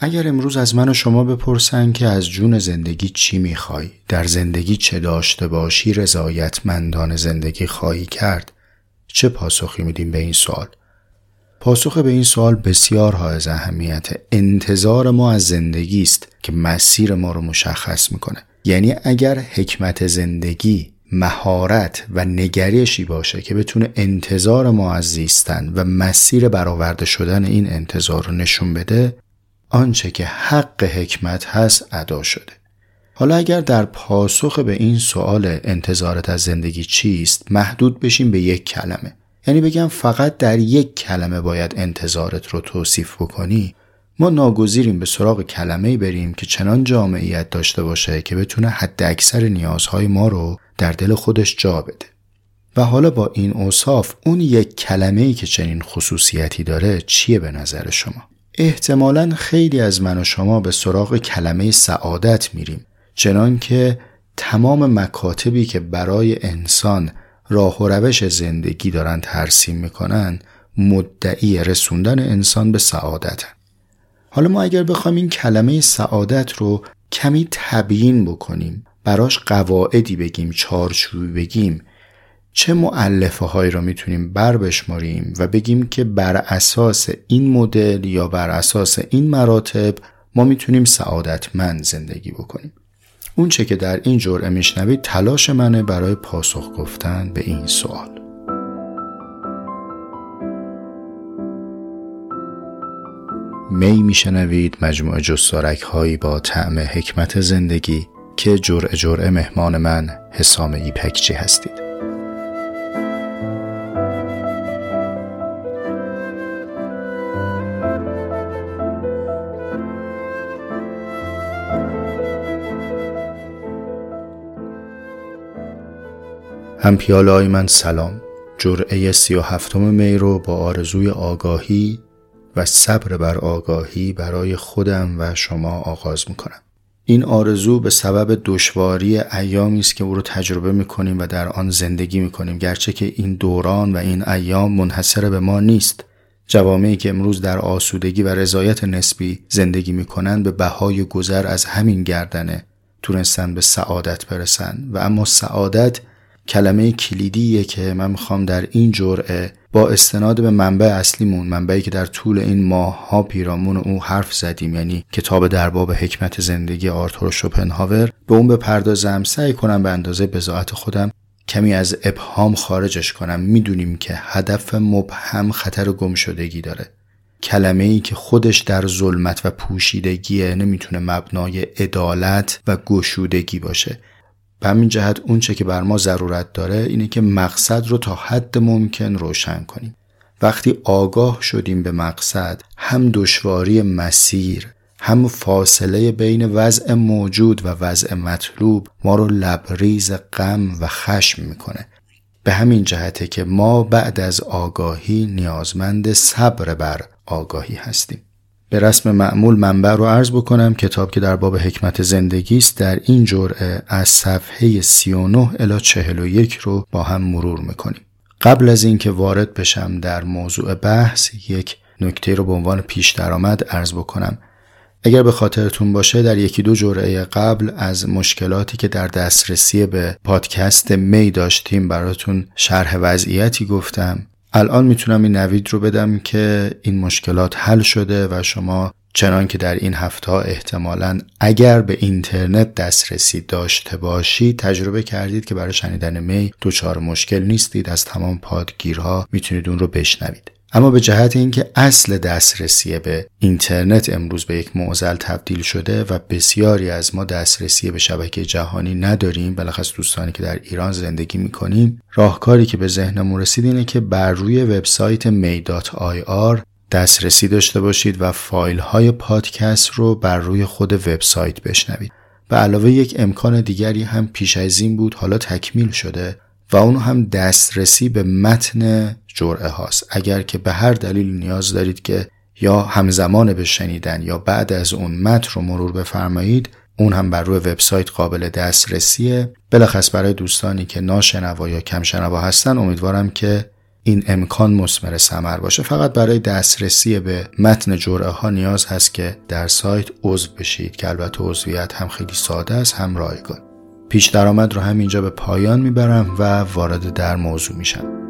اگر امروز از من و شما بپرسن که از جون زندگی چی می‌خوای؟ در زندگی چه داشته باشی رضایتمندان زندگی خواهی کرد؟ چه پاسخی میدیم به این سوال؟ پاسخ به این سوال بسیار حائز اهمیت انتظار ما از زندگی است که مسیر ما رو مشخص می‌کنه یعنی اگر حکمت زندگی مهارت و نگریشی باشه که بتونه انتظار ما از زیستن و مسیر برآورده شدن این انتظار رو نشون بده آنچه که حق حکمت هست ادا شده. حالا اگر در پاسخ به این سوال انتظارت از زندگی چیست محدود بشیم به یک کلمه. یعنی بگم فقط در یک کلمه باید انتظارت رو توصیف بکنی. ما ناگزیریم به سراغ کلمه بریم که چنان جامعیت داشته باشه که بتونه حد اکثر نیازهای ما رو در دل خودش جا بده. و حالا با این اوصاف اون یک کلمه ای که چنین خصوصیتی داره چیه به نظر شما؟ احتمالا خیلی از من و شما به سراغ کلمه سعادت میریم. چنان که تمام مکاتبی که برای انسان راه و روش زندگی دارن ترسیم می‌کنن مدعی رسوندن انسان به سعادت حالا ما اگر بخوایم این کلمه سعادت رو کمی تبیین بکنیم براش قواعدی بگیم چارچوبی بگیم چه معلفه هایی را می‌تونیم بر بشماریم و بگیم که بر اساس این مدل یا بر اساس این مراتب ما می‌تونیم سعادتمند زندگی بکنیم؟ اون چه که در این جرعه میشنوید تلاش منه برای پاسخ گفتن به این سوال. می میشنوید مجموعه جستارک هایی با طعم حکمت زندگی که جرعه جرعه مهمان من حسام ایپکچی هستید. هم پیاله های من سلام. جرعه سی و هفتم می رو با آرزوی آگاهی و صبر بر آگاهی برای خودم و شما آغاز می‌کنم. این آرزو به سبب دشواری ایامی است که او رو تجربه می‌کنیم و در آن زندگی می‌کنیم. گرچه که این دوران و این ایام منحصر به ما نیست. جوامعی که امروز در آسودگی و رضایت نسبی زندگی می‌کنند به بهای گذر از همین گردنه تونستن به سعادت برسن. و اما سعادت کلمه کلیدیه که من می‌خوام در این جرعه با استناد به منبع اصلیمون منبعی که در طول این ماه ها پیرامون او حرف زدیم یعنی کتاب درباب حکمت زندگی آرتور شوپنهاور به اون بپردازم سعی کنم به اندازه بزاعت خودم کمی از ابهام خارجش کنم. می‌دونیم که هدف مبهم خطر گمشدگی داره. کلمه ای که خودش در ظلمت و پوشیدگیه نمی‌تونه مبنای عدالت و گشودگی باشه. به همین جهت اونچه که بر ما ضرورت داره اینه که مقصد رو تا حد ممکن روشن کنیم. وقتی آگاه شدیم به مقصد هم دشواری مسیر هم فاصله بین وضع موجود و وضع مطلوب ما رو لبریز غم و خشم می‌کنه. به همین جهته که ما بعد از آگاهی نیازمند صبر بر آگاهی هستیم. به رسم معمول منبع رو عرض بکنم. کتاب که در باب حکمت زندگی است در این جرعه از صفحه 39 الی 41 رو با هم مرور می‌کنیم. قبل از اینکه وارد بشم در موضوع بحث یک نکته رو به عنوان پیش درآمد عرض بکنم. اگر به خاطرتون باشه در یکی دو جرعه قبل از مشکلاتی که در دسترسی به پادکست می داشتیم براتون شرح وضعیتی گفتم. الان می‌تونم این نوید رو بدم که این مشکلات حل شده و شما چنان که در این هفته احتمالا اگر به اینترنت دسترسی داشته باشید تجربه کردید که برای شنیدن می دچار مشکل نیستید. از تمام پادگیرها می‌تونید اون رو بشنوید. اما به جهت اینکه اصل دسترسی به اینترنت امروز به یک معضل تبدیل شده و بسیاری از ما دسترسی به شبکه جهانی نداریم بلخص دوستانی که در ایران زندگی می‌کنیم راهکاری که به ذهنمون رسید اینه که بر روی وبسایت may.ir دسترسی داشته باشید و فایل های پادکست رو بر روی خود وبسایت بشنوید. به علاوه یک امکان دیگری هم پیش از این بود حالا تکمیل شده و اون هم دسترسی به متن جرعه هاست. اگر که به هر دلیل نیاز دارید که یا همزمان به شنیدن یا بعد از اون متن رو مرور بفرمایید اون هم بر روی وبسایت قابل دسترسیه. بلخص برای دوستانی که ناشنوا یا کم شنوا هستن امیدوارم که این امکان مسمر ثمر باشه. فقط برای دسترسی به متن جرعه ها نیاز هست که در سایت عضو بشید که البته عضویت هم خیلی ساده است هم رایگان. پیش درآمد رو همینجا به پایان می‌برم و وارد در موضوع میشم.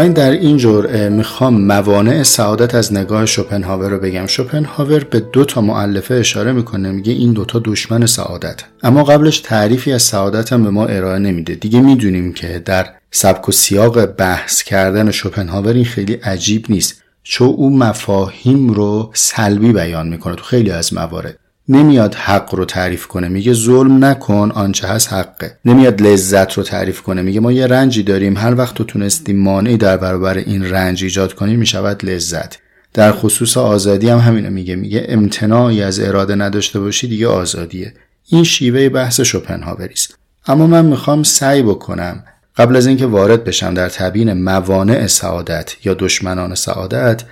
من در این جرعه می‌خوام موانع سعادت از نگاه شوپنهاور رو بگم. شوپنهاور به دو تا معلفه اشاره می‌کنه میگه این دوتا دشمن سعادت. اما قبلش تعریفی از سعادت هم به ما ارائه نمیده. دیگه می‌دونیم که در سبک و سیاق بحث کردن شوپنهاور این خیلی عجیب نیست. چون او مفاهیم رو سلبی بیان می‌کنه تو خیلی از موارد. نمیاد حق رو تعریف کنه. میگه ظلم نکن آنچه هست حقه. نمیاد لذت رو تعریف کنه. میگه ما یه رنجی داریم. هر وقت تو تونستی مانعی در برابر این رنج ایجاد کنی می‌شود لذت. در خصوص آزادی هم همینو میگه. میگه امتناعی از اراده نداشته باشی دیگه آزادیه. این شیوه بحث شوپنهاوری است. اما من می‌خوام سعی بکنم قبل از اینکه وارد بشم در تبیین موانع سعادت یا دشمنان سعادت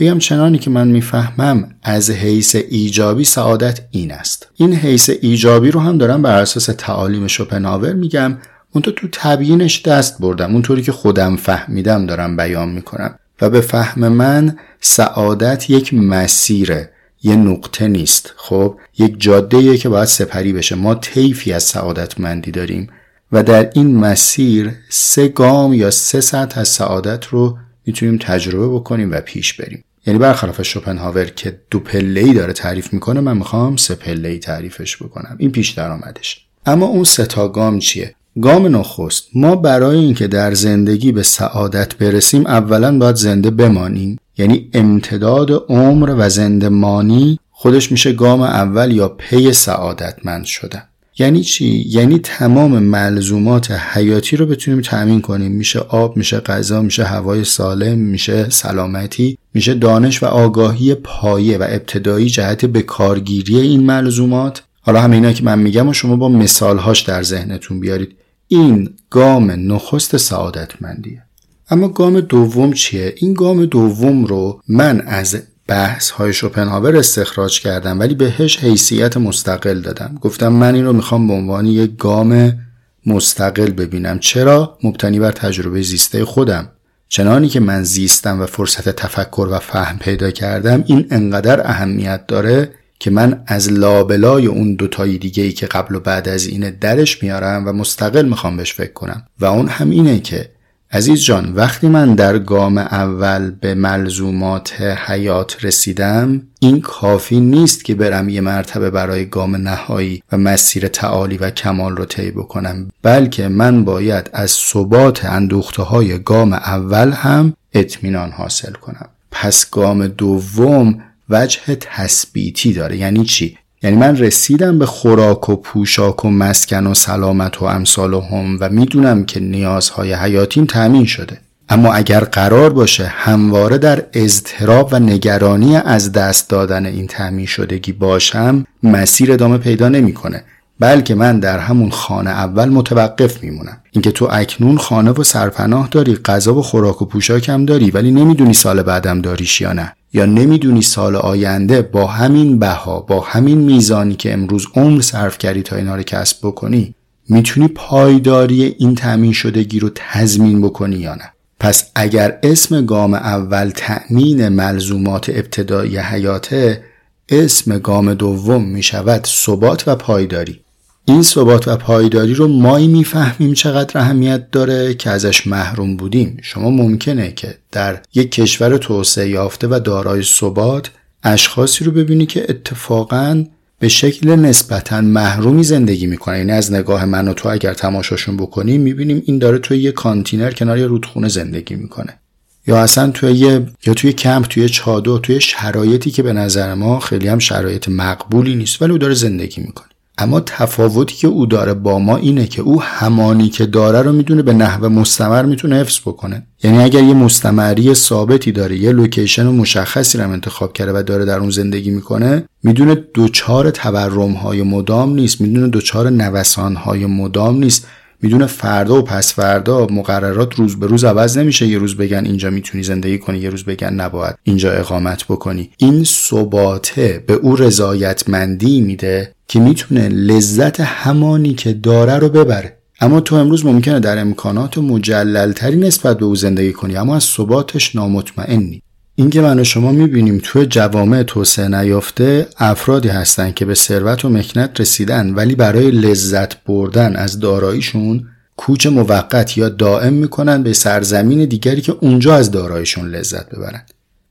بگم چنانی که من می‌فهمم از حیث ایجابی سعادت این است. این حیث ایجابی رو هم دارم بر اساس تعالیم شوپنهاور میگم. اونطور تو تبیینش دست بردم. اونطوری که خودم فهمیدم دارم بیان می‌کنم. و به فهم من سعادت یک مسیره یه نقطه نیست. خب یک جاده که باید سپری بشه. ما طیفی از سعادتمندی داریم. و در این مسیر سه گام یا سه سطح از سعادت رو می‌تونیم تجربه بکنیم و پیش بریم. یعنی برخلاف شوپنهاور که دو ای داره تعریف می‌کنه من می‌خوام سه ای تعریفش بکنم. این پیش درآمدش. اما اون سه تا گام چیه؟ گام نخست. ما برای اینکه در زندگی به سعادت برسیم اولا باید زنده بمانیم. یعنی امتداد عمر و زندمانی خودش میشه گام اول یا پی سعادتمند شدن. یعنی چی؟ یعنی تمام ملزومات حیاتی رو بتونیم تأمین کنیم. میشه آب میشه غذا میشه هوای سالم میشه سلامتی میشه دانش و آگاهی پایه و ابتدایی جهت به کارگیری این ملزومات. حالا همه اینا که من میگم و شما با مثالهاش در ذهنتون بیارید. این گام نخست سعادتمندیه. اما گام دوم چیه؟ این گام دوم رو من از بحث های شوپنهاور استخراج کردم ولی بهش حیثیت مستقل دادم. گفتم من این رو می‌خوام به عنوان یک گام مستقل ببینم. چرا؟ مبتنی بر تجربه زیسته خودم. چنانی که من زیستم و فرصت تفکر و فهم پیدا کردم این انقدر اهمیت داره که من از لابلای اون دوتایی دیگه ای که قبل و بعد از اینه درش میارم و مستقل می‌خوام بهش فکر کنم. و اون هم اینه که عزیز جان وقتی من در گام اول به ملزومات حیات رسیدم این کافی نیست که برم یه مرتبه برای گام نهایی و مسیر تعالی و کمال رو طی بکنم بلکه من باید از ثبات اندوخته های گام اول هم اطمینان حاصل کنم. پس گام دوم وجه تثبیتی داره. یعنی چی؟ یعنی من رسیدم به خوراک و پوشاک و مسکن و سلامت و امثال و هم و می‌دونم که نیازهای حیاتیم تأمین شده. اما اگر قرار باشه همواره در اضطراب و نگرانی از دست دادن این تأمین شدگی باشم مسیر ادامه پیدا نمی‌کنه. بلکه من در همون خانه اول متوقف میمونم. اینکه تو اکنون خانه و سرپناه داری غذا و خوراک و پوشاک هم داری ولی نمی‌دونی سال بعدم داریش یا نه. یا نمی‌دونی سال آینده با همین بها با همین میزانی که امروز عمر صرف کردی تا اینا رو کسب بکنی می‌تونی پایداری این تأمین شدگی رو تضمین بکنی یا نه؟ پس اگر اسم گام اول تأمین ملزومات ابتدایی حیاته اسم گام دوم می‌شود ثبات و پایداری. این ثبات و پایداری رو مایی می‌فهمیم چقدر اهمیت داره که ازش محروم بودیم. شما ممکنه که در یک کشور توسعه یافته و دارای ثبات اشخاصی رو ببینی که اتفاقا به شکل نسبتا محرومی زندگی می‌کنه یعنی از نگاه من و تو اگر تماشاشون بکنیم می‌بینیم این داره توی یه کانتینر کنار یه رودخونه زندگی می‌کنه. یا اصلا توی یه یا توی کمپ توی چادر توی شرایطی که به نظر ما خیلی هم شرایط مقبولی نیست ولی او داره زندگی می‌کنه. اما تفاوتی که او داره با ما اینه که او همانی که داره رو می‌دونه به نحو مستمر می‌تونه حفظ بکنه. یعنی اگر یه مستمری ثابتی داره یه location مشخصی رو انتخاب کرده و داره در اون زندگی می‌کنه می‌دونه دچار تورم های مدام نیست می‌دونه دچار نوسان های مدام نیست. می‌دونه فردا و پس فردا مقررات روز به روز عوض نمیشه. یه روز بگن اینجا می‌تونی زندگی کنی یه روز بگن نباید اینجا اقامت بکنی. این ثباته به او رضایتمندی میده که می‌تونه لذت همانی که داره رو ببره. اما تو امروز ممکنه در امکانات مجللتری نسبت به او زندگی کنی اما از ثباتش نامطمئنی. اینکه من و شما می‌بینیم توی جوامع توسعه نیافته افرادی هستن که به ثروت و مکنت رسیدن ولی برای لذت بردن از داراییشون کوچ موقت یا دائم می‌کنن به سرزمین دیگری که اونجا از داراییشون لذت ببرن.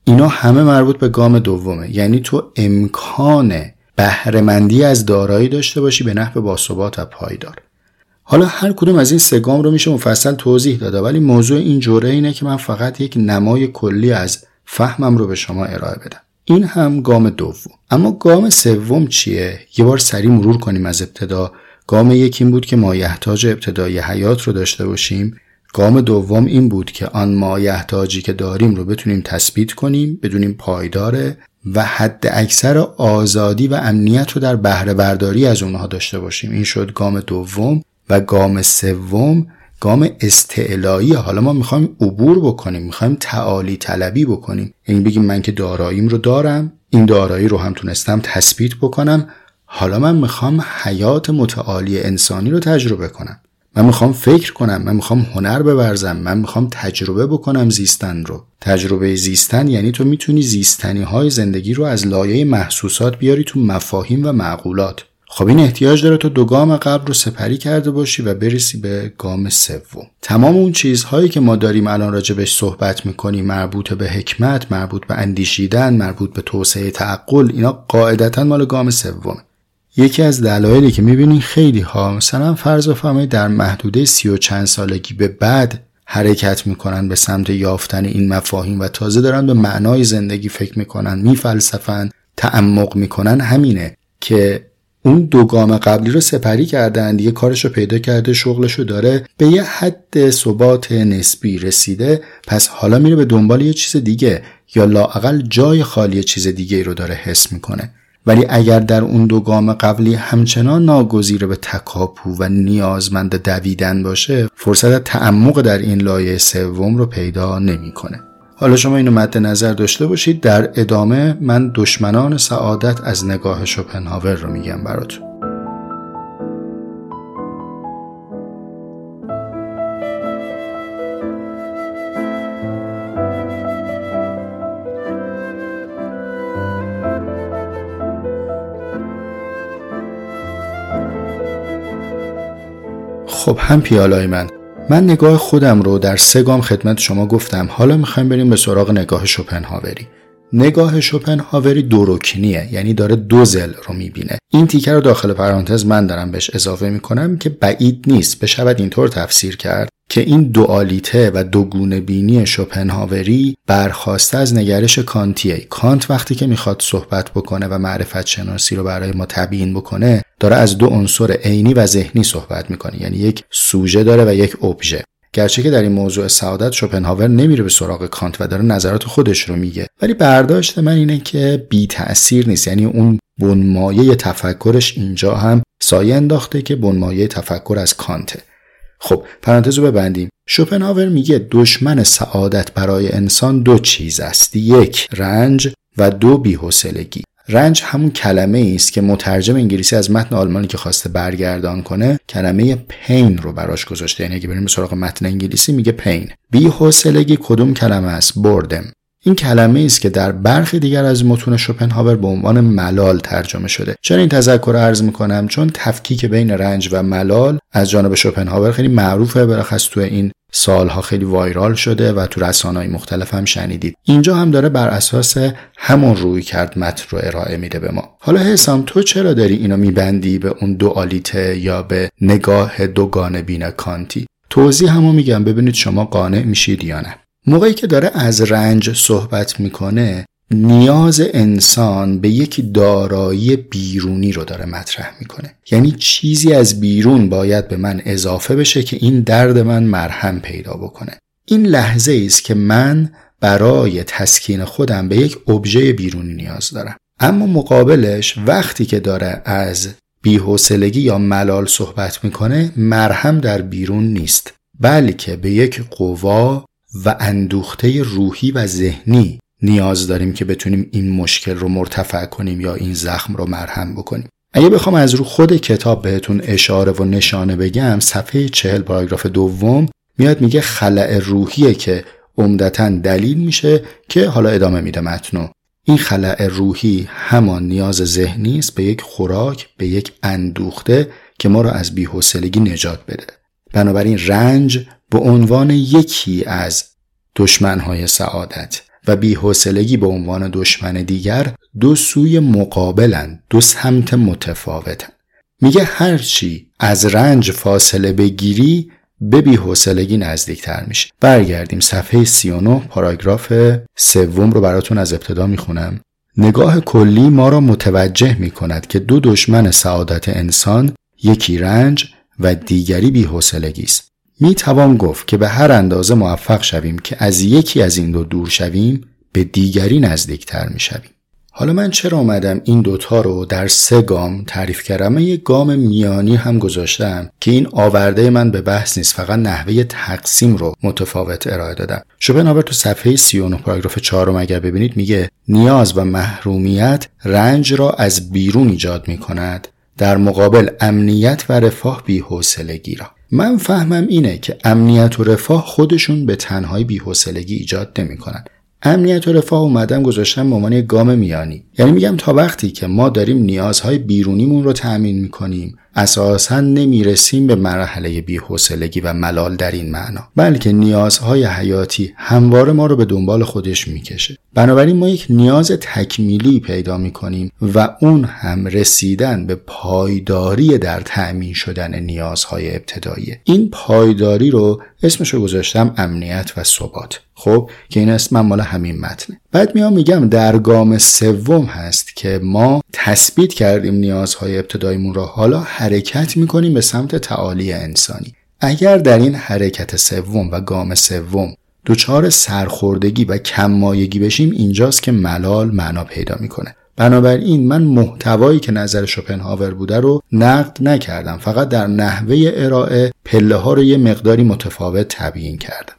اینا همه مربوط به گام دومه. یعنی تو امکان بهرهمندی از دارایی داشته باشی به نحو باثبات و پایدار. حالا هر کدوم از این سه گام رو میشه مفصل توضیح داده ولی موضوع این جوره اینه که من فقط یک نمای کلی از فهمم رو به شما ارائه بدم. این هم گام دوم. اما گام سوم چیه؟ یه بار سریع مرور کنیم از ابتدا. گام یک این بود که مایحتاج ابتدای حیات رو داشته باشیم. گام دوم این بود که آن مایحتاجی که داریم رو بتونیم تثبیت کنیم بدونیم پایداره و حد اکثر آزادی و امنیت رو در بهره برداری از اونها داشته باشیم. این شد گام دوم و گام سوم گام استعلایی. حالا ما می‌خوایم عبور بکنیم می‌خوایم تعالی طلبی بکنیم. یعنی بگیم من که داراییم رو دارم این دارایی رو هم تونستم تثبیت بکنم. حالا من می‌خوام حیات متعالی انسانی رو تجربه کنم. من می‌خوام فکر کنم من می‌خوام هنر بورزم من می‌خوام تجربه بکنم زیستن رو. تجربه زیستن یعنی تو می‌تونی زیستنی های زندگی رو از لایه محسوسات بیاری تو مفاهیم و معقولات. خب این احتیاج داره تو دو گام قبل رو سپری کرده باشی و برسی به گام سوم. تمام اون چیزهایی که ما داریم الان راجبش صحبت می‌کنیم مربوط به حکمت مربوط به اندیشیدن مربوط به توسعه تعقل اینا قاعدتا مال گام سوم یکی از دلایلی که می‌بینین خیلی ها مثلا فرض و در محدوده سی و چند سالگی به بعد حرکت می‌کنن به سمت یافتن این مفاهیم و تازه دارن به معنای زندگی فکر می‌کنن میفلسفن تعمق می‌کنن. همینه که اون دو گام قبلی رو سپری کردن. دیگه کارش رو پیدا کرده شغلش رو داره. به یه حد ثبات نسبی رسیده. پس حالا میره به دنبال یه چیز دیگه. یا لاقل جای خالی چیز دیگه رو داره حس می‌کنه. ولی اگر در اون دو گام قبلی همچنان ناگزیر به تکاپو و نیازمند دویدن باشه فرصت تعمق در این لایه سوم رو پیدا نمی‌کنه. حالا شما اینو مد نظر داشته باشید. در ادامه من دشمنان سعادت از نگاه شوپنهاور رو میگم براتون. خب هم پیالای من. من نگاه خودم رو در سه گام خدمت شما گفتم. حالا می‌خوایم بریم به سراغ نگاه شوپنهاوری. نگاه شوپنهاوری دورکنیه یعنی داره دو زل رو می‌بینه. این تیکه رو داخل پرانتز من دارم بهش اضافه می‌کنم که بعید نیست. بشود اینطور تفسیر کرد که این دوالیته و دوگونه بینی شوپنهاوری برخواسته از نگرش کانتیه. کانت وقتی که می‌خواد صحبت بکنه و معرفت شناسی رو برای ما تبیین بکنه داره از دو عنصر عینی و ذهنی صحبت می‌کنه. یعنی یک سوژه داره و یک ابژه. گرچه که در این موضوع سعادت شوپنهاور نمیره به سراغ کانت و داره نظرات خودش رو میگه. ولی برداشت من اینه که بی تأثیر نیست. یعنی اون بنمایه تفکرش اینجا هم سایه انداخته که بنمایه تفکر از کانته. خب پرانتز رو ببندیم. شوپنهاور میگه دشمن سعادت برای انسان دو چیز است. یک رنج و دو بیحوصلگی. رنج همون کلمه است که مترجم انگلیسی از متن آلمانی که خواسته برگردان کنه کلمه پین رو براش گذاشته. یعنی اگه بریم سراغ متن انگلیسی میگه پین. بی‌حوصلگی کدوم کلمه است؟ بردم. این کلمه است که در برخی دیگر از متون شوپنهاور به عنوان ملال ترجمه شده. چرا این تذکر عرض می‌کنم چون تفکیک بین رنج و ملال از جانب شوپنهاور خیلی معروفه برخص تو این سالها خیلی وایرال شده و تو رسانه‌های مختلف هم شنیدید. اینجا هم داره بر اساس همون روی کرد متن رو ارائه میده به ما. حالا حسام تو چرا داری اینو میبندی به اون دوالیته یا به نگاه دوگانه بین کانتی؟ توضیح همو میگم ببینید شما قانع میشید یا نه. موقعی که داره از رنج صحبت می‌کنه نیاز انسان به یک دارایی بیرونی رو داره مطرح می‌کنه. یعنی چیزی از بیرون باید به من اضافه بشه که این درد من مرهم پیدا بکنه. این لحظه است که من برای تسکین خودم به یک ابژه بیرونی نیاز دارم. اما مقابلش وقتی که داره از بیحوصلگی یا ملال صحبت می‌کنه مرهم در بیرون نیست بلکه به یک قوا و اندوخته روحی و ذهنی نیاز داریم که بتونیم این مشکل رو مرتفع کنیم یا این زخم رو مرهم بکنیم. اگه بخوام از رو خود کتاب بهتون اشاره و نشانه بگم صفحه چهل پاراگراف دوم میاد میگه خلع روحیه که عمدتا دلیل میشه که حالا ادامه میده متنو. این خلع روحی همان نیاز ذهنی است به یک خوراک به یک اندوخته که ما را از بیحوصلگی نجات بده. بنابراین رنج به عنوان یکی از دشمنهای سعادت. و بیحوصلگی به عنوان دشمن دیگر دو سوی مقابلن دو سمت متفاوتن. میگه هرچی از رنج فاصله بگیری به بیحوصلگی نزدیکتر میشه. برگردیم صفحه 39 پاراگراف سوم رو براتون از ابتدا می‌خونم. نگاه کلی ما را متوجه می کند که دو دشمن سعادت انسان یکی رنج و دیگری بیحوصلگی است. می توان گفت که به هر اندازه موفق شویم که از یکی از این دو دور شویم به دیگری نزدیکتر می شویم. حالا من چرا اومدم این دوتا رو در سه گام تعریف کردم؟ یک گام میانی هم گذاشتم که این آورده من به بحث نیست فقط نحوه تقسیم رو متفاوت ارائه دادم. شوپنهاور تو صفحه 39 پاراگراف 4 اگر ببینید میگه نیاز و محرومیت رنج را از بیرون ایجاد می کند در مقابل امنیت و رفاه بی‌حوصلگی را. من فهمم اینه که امنیت و رفاه خودشون به تنهایی بی‌حوصلگی ایجاد نمی‌کنن. امنیت و رفاه اومدم گذاشتم به عنوان گام میانی. یعنی میگم تا وقتی که ما داریم نیازهای بیرونیمون رو تأمین می‌کنیم اساسا نمی‌رسیم به مرحله بیحوصلگی و ملال در این معنا بلکه نیازهای حیاتی همواره ما رو به دنبال خودش می‌کشه. بنابراین ما یک نیاز تکمیلی پیدا می‌کنیم و اون هم رسیدن به پایداری در تأمین شدن نیازهای ابتدایی. این پایداری رو اسمش رو گذاشتم امنیت و ثبات. خب که این اسم مال همین متنه. بعد میام میگم در گام سوم هست که ما تثبیت کردیم نیازهای ابتداییمون را حالا حرکت می‌کنیم به سمت تعالی انسانی. اگر در این حرکت سوم و گام سوم دچار سرخوردگی و کممایگی بشیم اینجاست که ملال معنا پیدا می‌کنه. بنابراین من محتوایی که نظر شوپنهاور بوده رو نقد نکردم فقط در نحوه ارائه پله ها رو یه مقداری متفاوت تبیین کردم.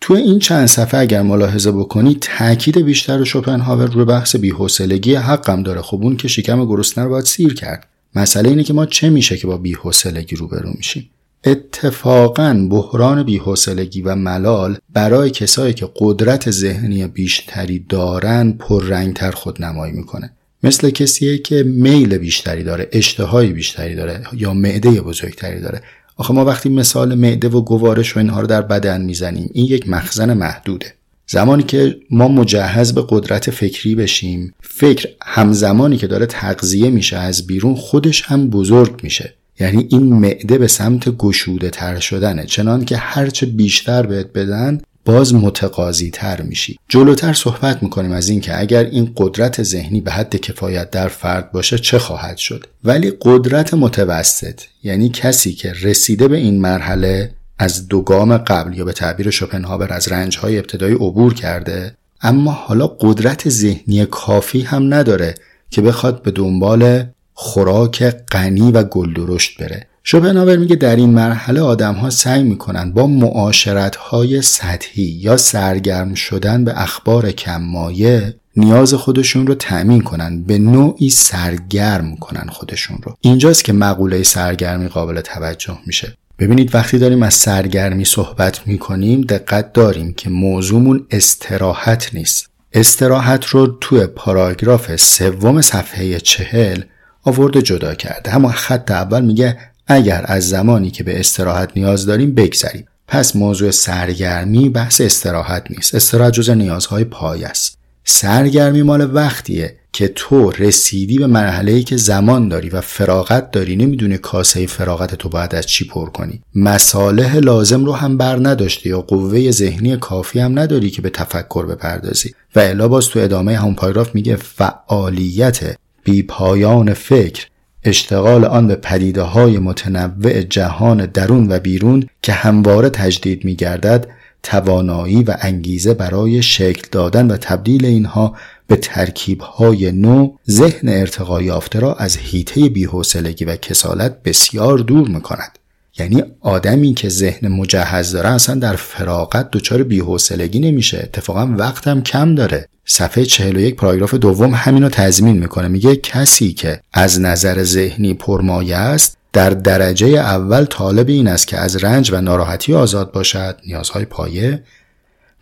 تو این چند صفحه اگر ملاحظه بکنی تاکید بیشتر شوپنهاور رو بحث بی‌حوصلگی حقم داره. خب اون که شکم گرسنه رو باید سیر کرد. مسئله اینه که ما چه میشه که با بی‌حوصلگی روبرو میشیم؟ اتفاقا بحران بیحوصلگی و ملال برای کسایی که قدرت ذهنی بیشتری دارن پررنگتر خود نمایی می‌کنه. مثل کسیه که میل بیشتری داره اشتهای بیشتری داره یا معده بزرگتری داره. آخه ما وقتی مثال معده و گوارش و اینها رو در بدن می‌زنیم این یک مخزن محدوده. زمانی که ما مجهز به قدرت فکری بشیم فکر همزمانی که داره تغذیه میشه از بیرون خودش هم بزرگ میشه. یعنی این معده به سمت گشوده تر شدنه. چنان که هرچه بیشتر بهت بدن باز متقاضی تر میشی. جلوتر صحبت می‌کنیم از اینکه اگر این قدرت ذهنی به حد کفایت در فرد باشه چه خواهد شد؟ ولی قدرت متوسط یعنی کسی که رسیده به این مرحله از دو گام قبل یا به تعبیر شوپنهاور از رنجهای ابتدایی عبور کرده اما حالا قدرت ذهنی کافی هم نداره که بخواد به دنبال خوراک غنی و گلدرشت بره. شوپنهاور میگه در این مرحله آدم ها سعی می‌کنن با معاشرت های سطحی یا سرگرم شدن به اخبار کممایه نیاز خودشون رو تأمین کنن به نوعی سرگرم کنن خودشون رو. اینجاست که مقوله سرگرمی قابل توجه میشه. ببینید وقتی داریم از سرگرمی صحبت می‌کنیم دقت داریم که موضوعمون استراحت نیست. استراحت رو توی پاراگراف سوم صفحه چهل آورده جدا کرده اما خط اول میگه اگر از زمانی که به استراحت نیاز داریم بگذریم. پس موضوع سرگرمی بحث استراحت نیست. استراحت جز نیازهای پای است. سرگرمی مال وقتیه. که تو رسیدی به مرحله ای که زمان داری و فراغت داری نمی‌دونی کاسه فراغت تو باید از چی پر کنی. مصالح لازم رو هم بر نداشتی یا قوه ذهنی کافی هم نداری که به تفکر بپردازی. و الا باز تو ادامه همون پاراگراف میگه فعالیت بی پایان فکر اشتغال آن به پدیده های متنوع جهان درون و بیرون که همواره تجدید می گردد توانایی و انگیزه برای شکل دادن و تبدیل اینها به ترکیب های نو ذهن ارتقا یافته را از هیته بیحوصلگی و کسالت بسیار دور می‌کند. یعنی آدمی که ذهن مجهز داره اصلا در فراغت دچار بیحوصلگی نمیشه. اتفاقا وقت هم کم داره. صفحه 41 پاراگراف دوم همینو تضمین می‌کنه. میگه کسی که از نظر ذهنی پرمایه است در درجه اول طالب این است که از رنج و ناراحتی آزاد باشد. نیازهای پایه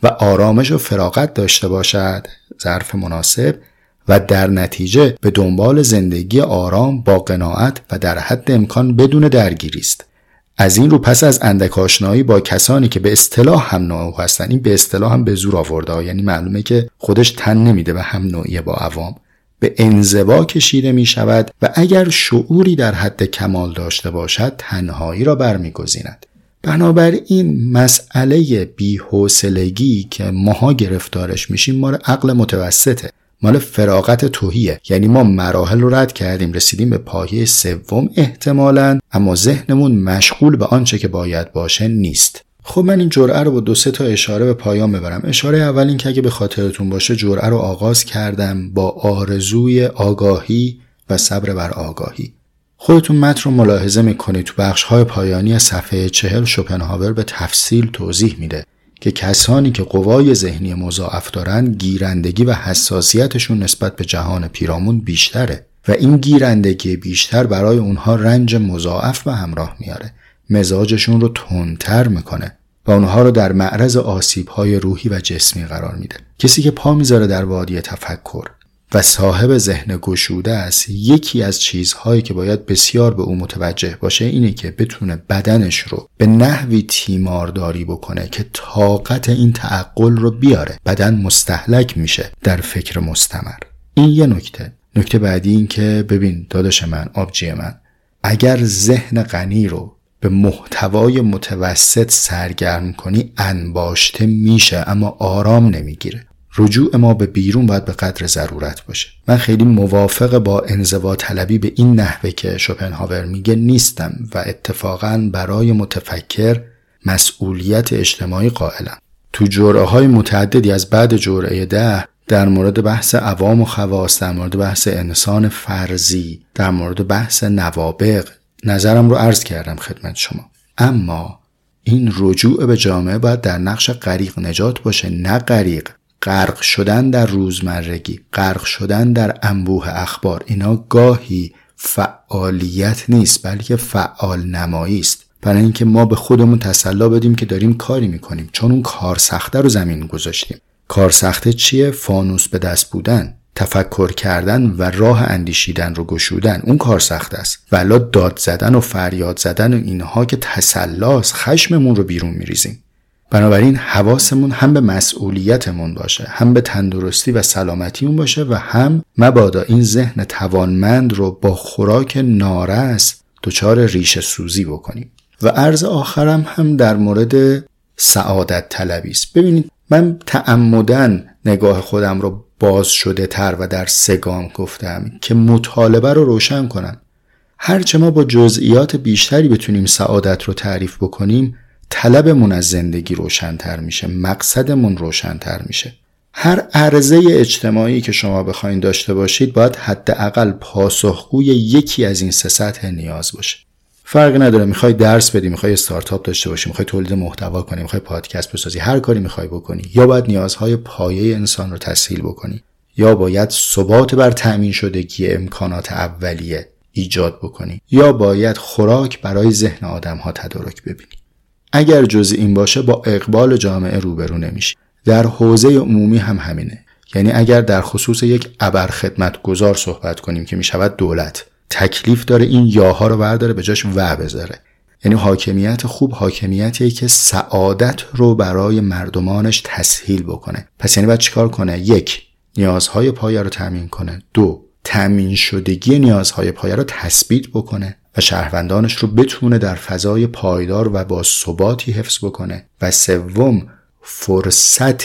و آرامش و فراغت داشته باشد. ظرف مناسب و در نتیجه به دنبال زندگی آرام با قناعت و در حد امکان بدون درگیری است. از این رو پس از اندک آشنایی با کسانی که به اصطلاح هم نوع هستن این به اصطلاح هم به زور آورده یعنی معلومه که خودش تن نمیده به هم نوعی با عوام. به انزوا کشیده می شود و اگر شعوری در حد کمال داشته باشد تنهایی را برمیگزیند. بنابراین مسئله بیحوصلگی که ماها گرفتارش میشیم مال عقل متوسطه مال فراغت توهیه. یعنی ما مراحل رو رد کردیم رسیدیم به پایه سوم احتمالا اما ذهنمون مشغول به آنچه که باید باشه نیست. خب من این جرعه رو با دو سه تا اشاره به پایان ببرم اشاره اول این که اگه به خاطرتون باشه جرعه رو آغاز کردم با آرزوی آگاهی و صبر بر آگاهی. خودتون متن رو ملاحظه می‌کنید. تو بخش های پایانی صفحه چهل شوپنهاور به تفصیل توضیح میده که کسانی که قوای ذهنی مضاعف دارن گیرندگی و حساسیتشون نسبت به جهان پیرامون بیشتره و این گیرندگی بیشتر برای اونها رنج مضاعف به همراه میاره. مزاجشون رو تندتر می‌کنه و اونها رو در معرض آسیبهای روحی و جسمی قرار میده. کسی که پا می‌ذاره در وادی تفکر و صاحب ذهن گشوده است یکی از چیزهایی که باید بسیار به او متوجه باشه اینه که بتونه بدنش رو به نحوی تیمارداری بکنه که طاقت این تعقل رو بیاره. بدن مستحلک میشه در فکر مستمر. این یه نکته. نکته بعدی این که ببین داداش من آبجی من اگر ذهن غنی رو به محتوای متوسط سرگرم کنی انباشته میشه اما آرام نمی‌گیره. رجوع ما به بیرون باید به قدر ضرورت باشه. من خیلی موافق با انزوا طلبی به این نحوه که شوپنهاور میگه نیستم و اتفاقا برای متفکر مسئولیت اجتماعی قائلم. تو جرعه های متعددی از بعد جرعه ده در مورد بحث عوام و خواست در مورد بحث انسان فرضی در مورد بحث نوابق نظرم رو عرض کردم خدمت شما. اما این رجوع به جامعه باید در نقش غریق نجات باشه نه غریق. غرق شدن در روزمرگی غرق شدن در انبوه اخبار اینا گاهی فعالیت نیست بلکه فعال نمایی است. برای اینکه ما به خودمون تسلا بدیم که داریم کاری می‌کنیم چون اون کار سخته رو زمین گذاشتیم. کار سخته چیه؟ فانوس به دست بودن تفکر کردن و راه اندیشیدن رو گشودن. اون کار سخت است. ولا داد زدن و فریاد زدن و اینها که تسلاس خشممون رو بیرون میریزیم. بنابراین حواسمون هم به مسئولیتمون باشه هم به تندرستی و سلامتیمون باشه و هم مبادا این ذهن توانمند رو با خوراک نارس دچار ریشه سوزی بکنیم. و عرض آخرم هم در مورد سعادت طلبی است. ببینید من تعمدن نگاه خودم رو باز شده تر و در سگام گفتم که مطالبه رو روشن کنم. هرچه ما با جزئیات بیشتری بتونیم سعادت رو تعریف بکنیم طلبمون از زندگی روشنتر میشه مقصدمون روشنتر میشه. هر عرضه اجتماعی که شما بخواین داشته باشید باید حداقل پاسخگوی یکی از این سه سطح نیاز باشه. فرقی نداره می‌خوای درس بدی می‌خوای استارتاپ داشته باشی می‌خوای تولید محتوا کنی می‌خوای پادکست بسازی هر کاری می‌خوای بکنی. یا باید نیازهای پایه انسان رو تسهیل بکنی. یا باید ثبات بر تأمین شدگی امکانات اولیه ایجاد بکنی. یا باید خوراک برای ذهن آدم ها تدارک ببینی. اگر جز این باشه با اقبال جامعه روبرو نمیشی. در حوزه عمومی هم همینه. یعنی اگر در خصوص یک ابر خدمت گذار صحبت کنیم که می‌شود دولت تکلیف داره این یاها رو برداره به جاش و بذاره. یعنی حاکمیت خوب حاکمیتیه که سعادت رو برای مردمانش تسهیل بکنه. پس یعنی باید چیکار کنه؟ یک نیازهای پایه رو تامین کنه. دو تامین شدگی نیازهای پایه رو تثبیت بکنه و شهروندانش رو بتونه در فضای پایدار و با ثباتی حفظ بکنه. و سوم فرصت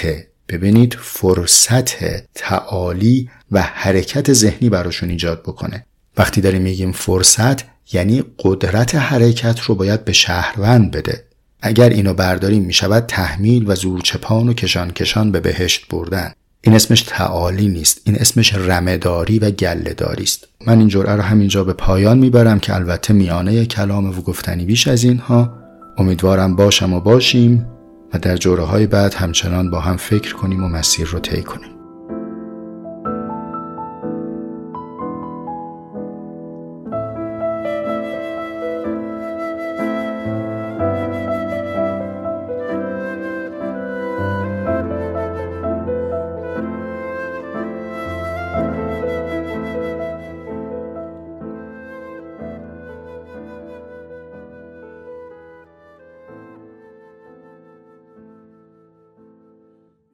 ببینید فرصت تعالی و حرکت ذهنی براشون ایجاد بکنه. وقتی داریم میگیم فرصت یعنی قدرت حرکت رو باید به شهروند بده. اگر اینو برداریم می‌شود تحمیل و زورچپان و کشان کشان به بهشت بردن. این اسمش تعالی نیست. این اسمش رمداری و گلهداری است. من این جرعه رو همینجا به پایان می‌برم که البته میانه کلام و گفتنی بیش از اینها. امیدوارم باشم و باشیم و در جوره های بعد همچنان با هم فکر کنیم و مسیر رو طی کنیم.